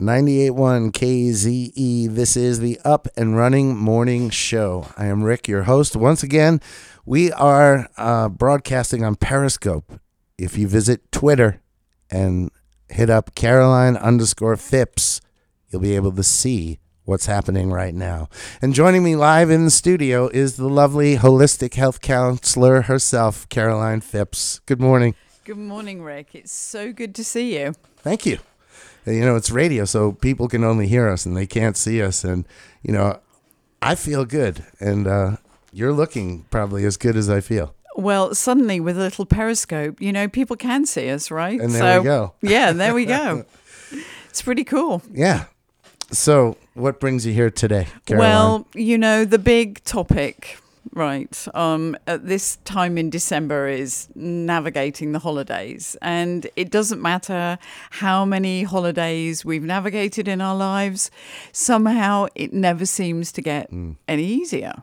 98.1 KZE. This is the Up and Running Morning Show. I am Rick, your host. Once again, we are uh, broadcasting on Periscope. If you visit Twitter and hit up Caroline underscore Phipps, you'll be able to see what's happening right now. And joining me live in the studio is the lovely holistic health counselor herself, Caroline Phipps. Good morning. Good morning, Rick. It's so good to see you. Thank you. You know, it's radio, so people can only hear us and they can't see us. And, you know, I feel good. And uh, you're looking probably as good as I feel. Well, suddenly with a little periscope, you know, people can see us, right? And there we go. Yeah, there we go. it's pretty cool. Yeah. So, what brings you here today, Caroline? Well, you know, the big topic, right, um, at this time in December is navigating the holidays. And it doesn't matter how many holidays we've navigated in our lives, somehow it never seems to get Mm. any easier.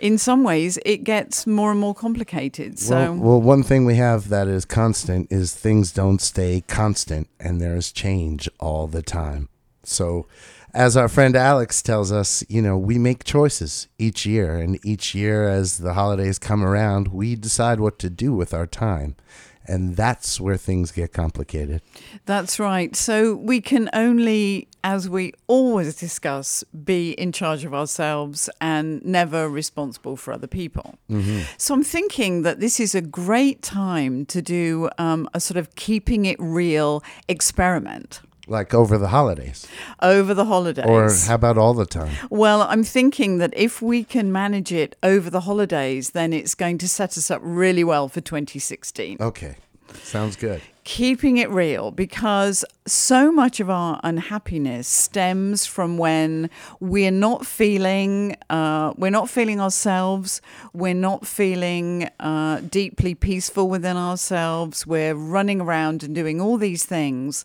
In some ways, it gets more and more complicated. So, well, well, one thing we have that is constant is things don't stay constant and there's change all the time. So, as our friend Alex tells us, you know, we make choices each year, and each year as the holidays come around, we decide what to do with our time. And that's where things get complicated. That's right. So we can only, as we always discuss, be in charge of ourselves and never responsible for other people. So I'm thinking that this is a great time to do um, a sort of keeping it real experiment Like over the holidays. over the holidays. Or how about all the time? Well, I'm thinking that if we can manage it over the holidays, then it's going to set us up really well for 2016. Okay. Sounds good. keeping it real because so much of our unhappiness stems from when we're not feeling uh, we're not feeling ourselves we're not feeling uh, deeply peaceful within ourselves we're running around and doing all these things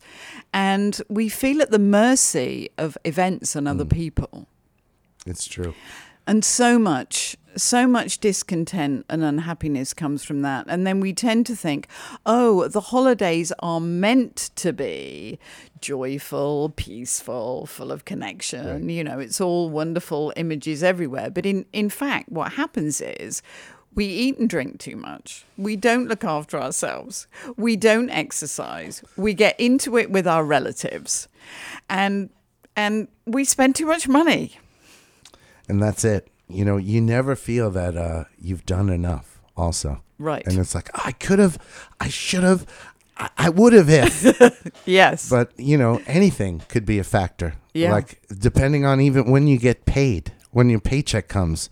and we feel at the mercy of events and other people It's true. and so much so much discontent and unhappiness comes from that and then we tend to think oh the holidays are meant to be joyful peaceful full of connection you know it's all wonderful images everywhere but in in fact what happens is we eat and drink too much. We don't look after ourselves. We don't exercise. We get into it with our relatives. And and we spend too much money. and that's it. You know, you never feel that uh, you've done enough. Also, Right. And it's like I could have, I should have, I, I would have if. Yes. but you know, anything could be a factor. Yeah. Like depending on even when you get paid, when your paycheck comes,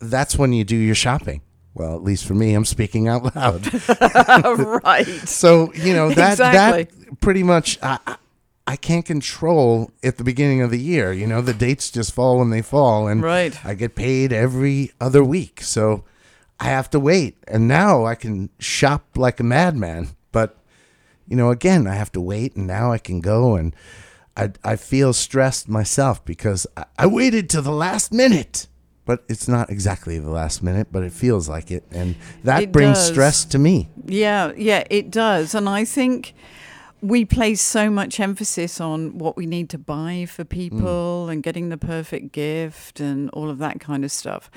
that's when you do your shopping. Well, at least for me, I'm speaking out loud. right. So you know that Exactly. that pretty much I, I- can't control at the beginning of the year. You know the dates just fall when they fall, and Right. I get paid every other week, so I have to wait. And now I can shop like a madman, but you know again I have to wait, and now I can go and. I, I feel stressed myself because I, I waited to the last minute, but it's not exactly the last minute, but it feels like it, and that It brings does. stress to me. Yeah, yeah, it does. And I think we place so much emphasis on what we need to buy for hmm. people and getting the perfect gift and all of that kind of stuff.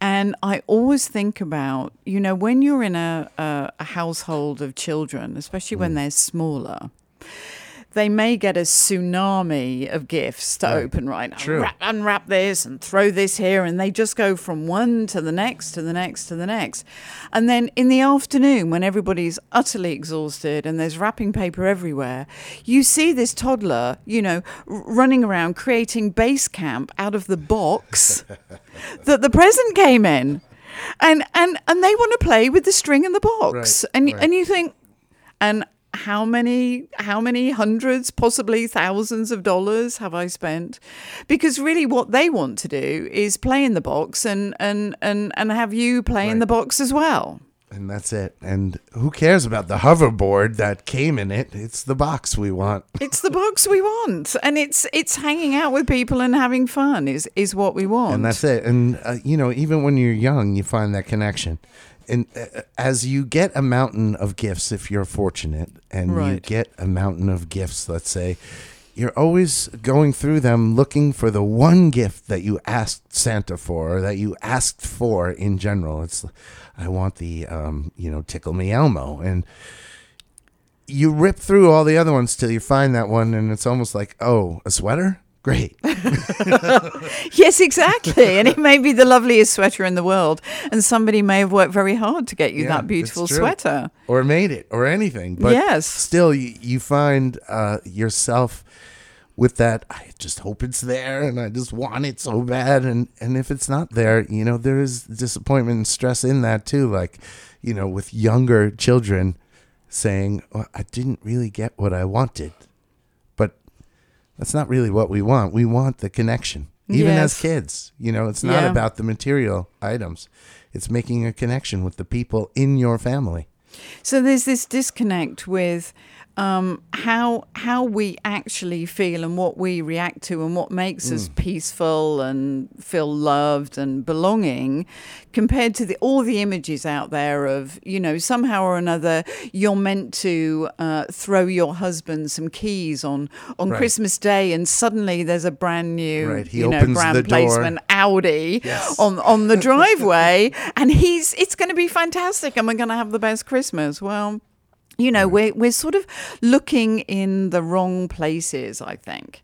And I always think about, you know, when you're in a, a, a household of children, especially when hmm. they're smaller, they may get a tsunami of gifts to Right. open, right? True. Unwrap, unwrap this and throw this here, and they just go from one to the next to the next to the next. And then in the afternoon, when everybody's utterly exhausted and there's wrapping paper everywhere, you see this toddler, you know, running around creating base camp out of the box that the present came in. And, and and they want to play with the string in the box. Right, and right. and you think and how many how many hundreds possibly thousands of dollars have i spent because really what they want to do is play in the box and and and, and have you play in the box as well And that's it. And who cares about the hoverboard that came in it? It's the box we want. it's the box we want and it's it's hanging out with people and having fun is is what we want And that's it. And, uh, you know, even when you're young, you find that connection. And uh, as you get a mountain of gifts, if you're fortunate, and you get a mountain of gifts, let's say, you're always going through them looking for the one gift that you asked Santa for, or that you asked for in general. It's, I want the, um, you know, Tickle Me Elmo, and you rip through all the other ones till you find that one, and it's almost like, oh, a sweater, great. Yes, exactly. and it may be the loveliest sweater in the world, and somebody may have worked very hard to get you Yeah, that beautiful sweater. or made it or anything. But Yes. still, you, you find uh, yourself with that. I just hope it's there, and I just want it so bad. And and if it's not there, you know, there is disappointment and stress in that too. Like, you know, with younger children saying, well, "I didn't really get what I wanted," but that's not really what we want. We want the connection. Even as kids, you know, it's not Yeah. about the material items. It's making a connection with the people in your family. So there's this disconnect with um, how how we actually feel and what we react to and what makes Mm. us peaceful and feel loved and belonging, compared to the all the images out there of you know somehow or another you're meant to uh, throw your husband some keys on on Right. Christmas Day and suddenly there's a brand new Right, you know brand the door. placement Audi Yes. on on the driveway, and he's it's going to be fantastic, and we're going to have the best Christmas. Well, you know, we're we're sort of looking in the wrong places, I think,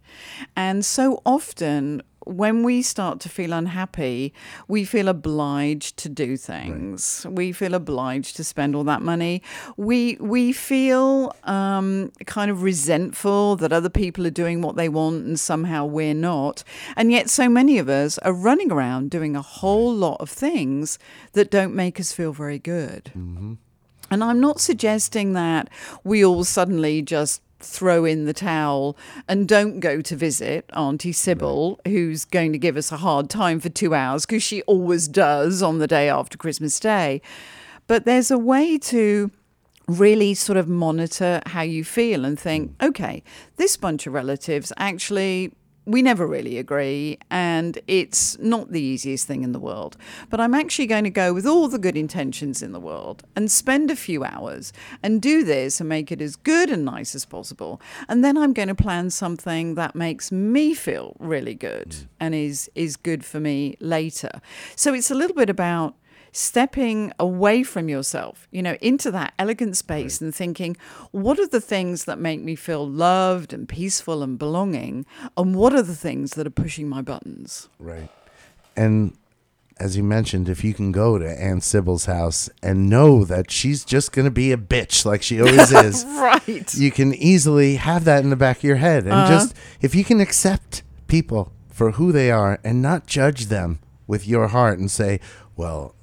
and so often. When we start to feel unhappy, we feel obliged to do things. We feel obliged to spend all that money. We we feel um, kind of resentful that other people are doing what they want and somehow we're not. And yet, so many of us are running around doing a whole lot of things that don't make us feel very good. And I'm not suggesting that we all suddenly just throw in the towel and don't go to visit Auntie Sybil, who's going to give us a hard time for two hours because she always does on the day after Christmas Day. But there's a way to really sort of monitor how you feel and think, hmm. okay, this bunch of relatives actually. We never really agree, and it's not the easiest thing in the world. But I'm actually going to go with all the good intentions in the world and spend a few hours and do this and make it as good and nice as possible. And then I'm going to plan something that makes me feel really good mm. and is is good for me later. So it's a little bit about stepping away from yourself, you know, into that elegant space and thinking, what are the things that make me feel loved and peaceful and belonging? And what are the things that are pushing my buttons? Right. And as you mentioned, if you can go to Aunt Sybil's house and know that she's just going to be a bitch like she always is, Right. you can easily have that in the back of your head. And Uh-huh. just, if you can accept people for who they are and not judge them with your heart and say, well,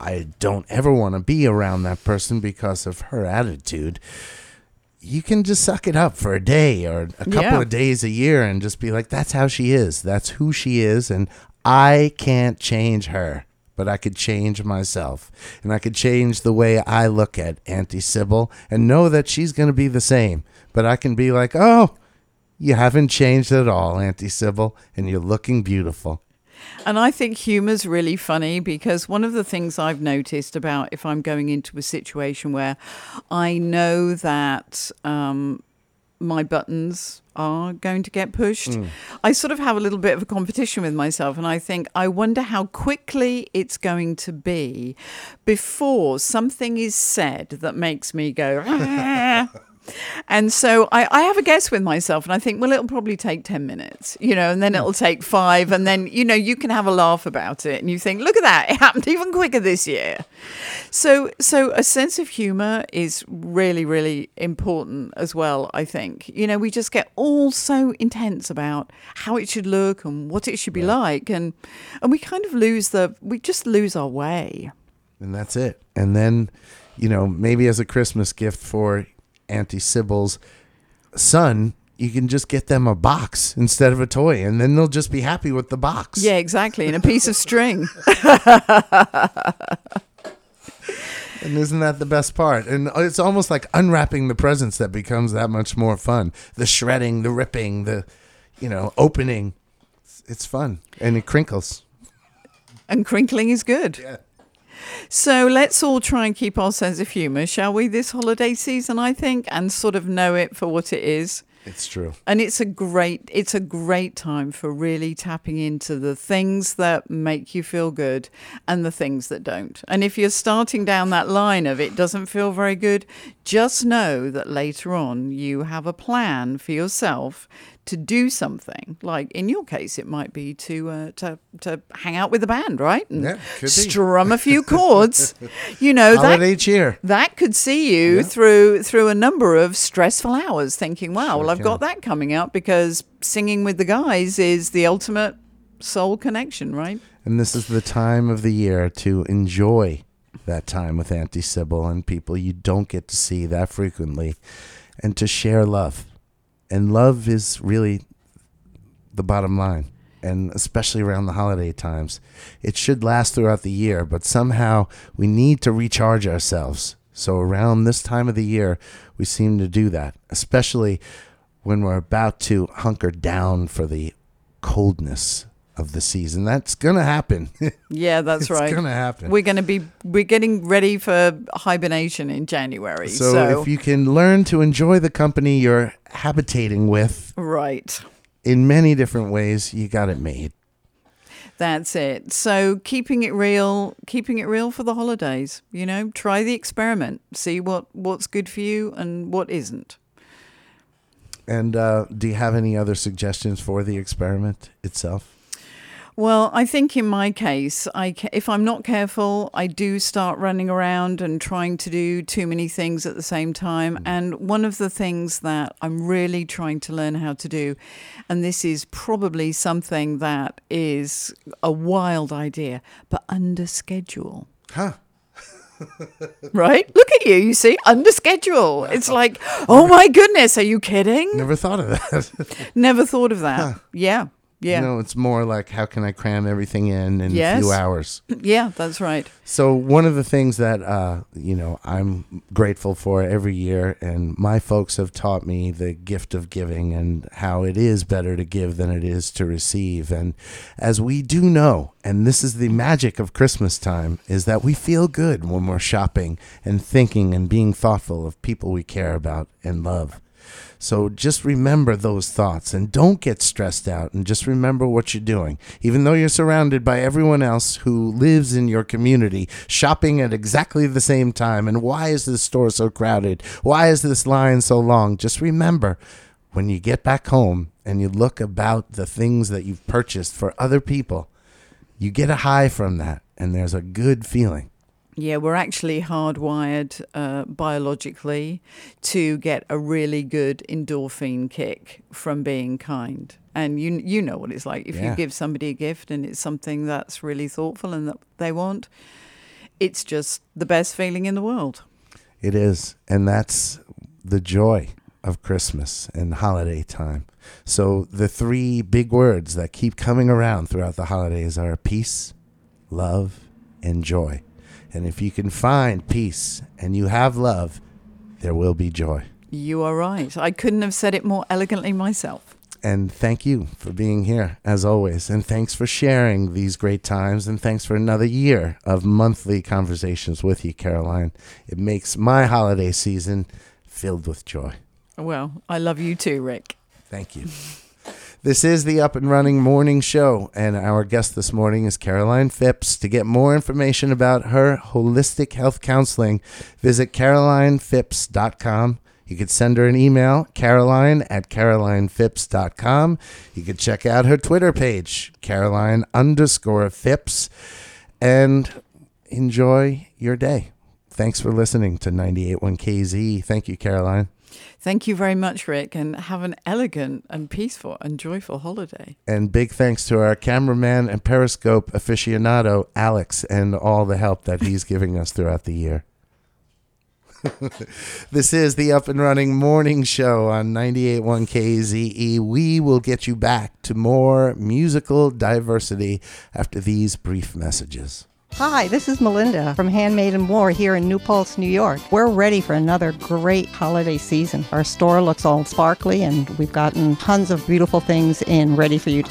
I don't ever want to be around that person because of her attitude. You can just suck it up for a day or a couple Yeah. of days a year and just be like, that's how she is. That's who she is. And I can't change her, but I could change myself. And I could change the way I look at Auntie Sybil and know that she's going to be the same. But I can be like, oh, you haven't changed at all, Auntie Sybil, and you're looking beautiful. And I think humor's really funny because one of the things I've noticed about if I'm going into a situation where I know that um, my buttons are going to get pushed, I sort of have a little bit of a competition with myself. And I think, I wonder how quickly it's going to be before something is said that makes me go, "Ah." And so I, I have a guess with myself, and I think, well, it'll probably take 10 minutes, you know, and then it'll take five. And then, you know, you can have a laugh about it. And you think, look at that, it happened even quicker this year. So, so a sense of humor is really, really important as well, I think. You know, we just get all so intense about how it should look and what it should be like. And, and we kind of lose the, we just lose our way. and that's it. And then, you know, maybe as a Christmas gift for Auntie Sybil's son, you can just get them a box instead of a toy, and then they'll just be happy with the box. Yeah, exactly. And a piece of string. And isn't that the best part? And it's almost like unwrapping the presents that becomes that much more fun. The shredding, the ripping, the, you know, opening. It's, it's fun. And it crinkles. And crinkling is good. Yeah. So let's all try and keep our sense of humour, shall we, this holiday season, I think, and sort of know it for what it is. It's true. And it's a great it's a great time for really tapping into the things that make you feel good and the things that don't. And if you're starting down that line of it doesn't feel very good, just know that later on you have a plan for yourself to do something. Like in your case, it might be to uh, to to hang out with the band, right? And Yeah, could be. strum a few chords. you know that Holiday cheer. that could see you Yeah. through through a number of stressful hours thinking wow Sure well i've can. got that coming up because singing with the guys is the ultimate soul connection right And this is the time of the year to enjoy that time with Auntie Sybil and people you don't get to see that frequently and to share love. And love is really the bottom line. And especially around the holiday times, it should last throughout the year, but somehow we need to recharge ourselves. So, around this time of the year, we seem to do that, especially when we're about to hunker down for the coldness of the season. That's gonna happen. yeah that's it's right It's gonna happen. we're to be we're getting ready for hibernation in january so, so, if you can learn to enjoy the company you're habitating with right in many different ways, you got it made. That's it. So keeping it real, keeping it real for the holidays. You know, try the experiment, see what what's good for you and what isn't. And uh, do you have any other suggestions for the experiment itself? Well, I think in my case, I if I'm not careful, I do start running around and trying to do too many things at the same time. Mm. And one of the things that I'm really trying to learn how to do, and this is probably something that is a wild idea, but under schedule. Huh? Right? Look at you. You see, under schedule. It's like, oh my goodness, are you kidding? Never thought of that. Never thought of that. Yeah. Yeah. You know, it's more like how can I cram everything in in a few hours. Yeah, that's right. So one of the things that uh, you know I'm grateful for every year, and my folks have taught me the gift of giving and how it is better to give than it is to receive. And as we do know, and this is the magic of Christmas time, is that we feel good when we're shopping and thinking and being thoughtful of people we care about and love. So just remember those thoughts and don't get stressed out and just remember what you're doing. Even though you're surrounded by everyone else who lives in your community shopping at exactly the same time. And why is this store so crowded? Why is this line so long? Just remember when you get back home and you look about the things that you've purchased for other people, you get a high from that and there's a good feeling. Yeah, we're actually hardwired uh, biologically to get a really good endorphin kick from being kind. And you you know what it's like if Yeah. you give somebody a gift and it's something that's really thoughtful and that they want. It's just the best feeling in the world. It is. And that's the joy of Christmas and holiday time. So, the three big words that keep coming around throughout the holidays are peace, love, and joy. And if you can find peace and you have love, there will be joy. You are right. I couldn't have said it more elegantly myself. And thank you for being here, as always. And thanks for sharing these great times. And thanks for another year of monthly conversations with you, Caroline. It makes my holiday season filled with joy. Well, I love you too, Rick. Thank you. This is the Up and Running Morning Show, and our guest this morning is Caroline Phipps. To get more information about her holistic health counseling, visit carolinephipps.com. You could send her an email, caroline at carolinephipps.com. You could check out her Twitter page, caroline underscore phipps, and enjoy your day. Thanks for listening to 98.1 KZ. Thank you, Caroline. Thank you very much, Rick, and have an elegant and peaceful and joyful holiday. And big thanks to our cameraman and Periscope aficionado, Alex, and all the help that he's giving us throughout the year. this is the Up and Running Morning Show on 98.1 KZE. We will get you back to more musical diversity after these brief messages. Hi, this is Melinda from Handmade and More here in New Paltz, New York. We're ready for another great holiday season. Our store looks all sparkly and we've gotten tons of beautiful things in ready for you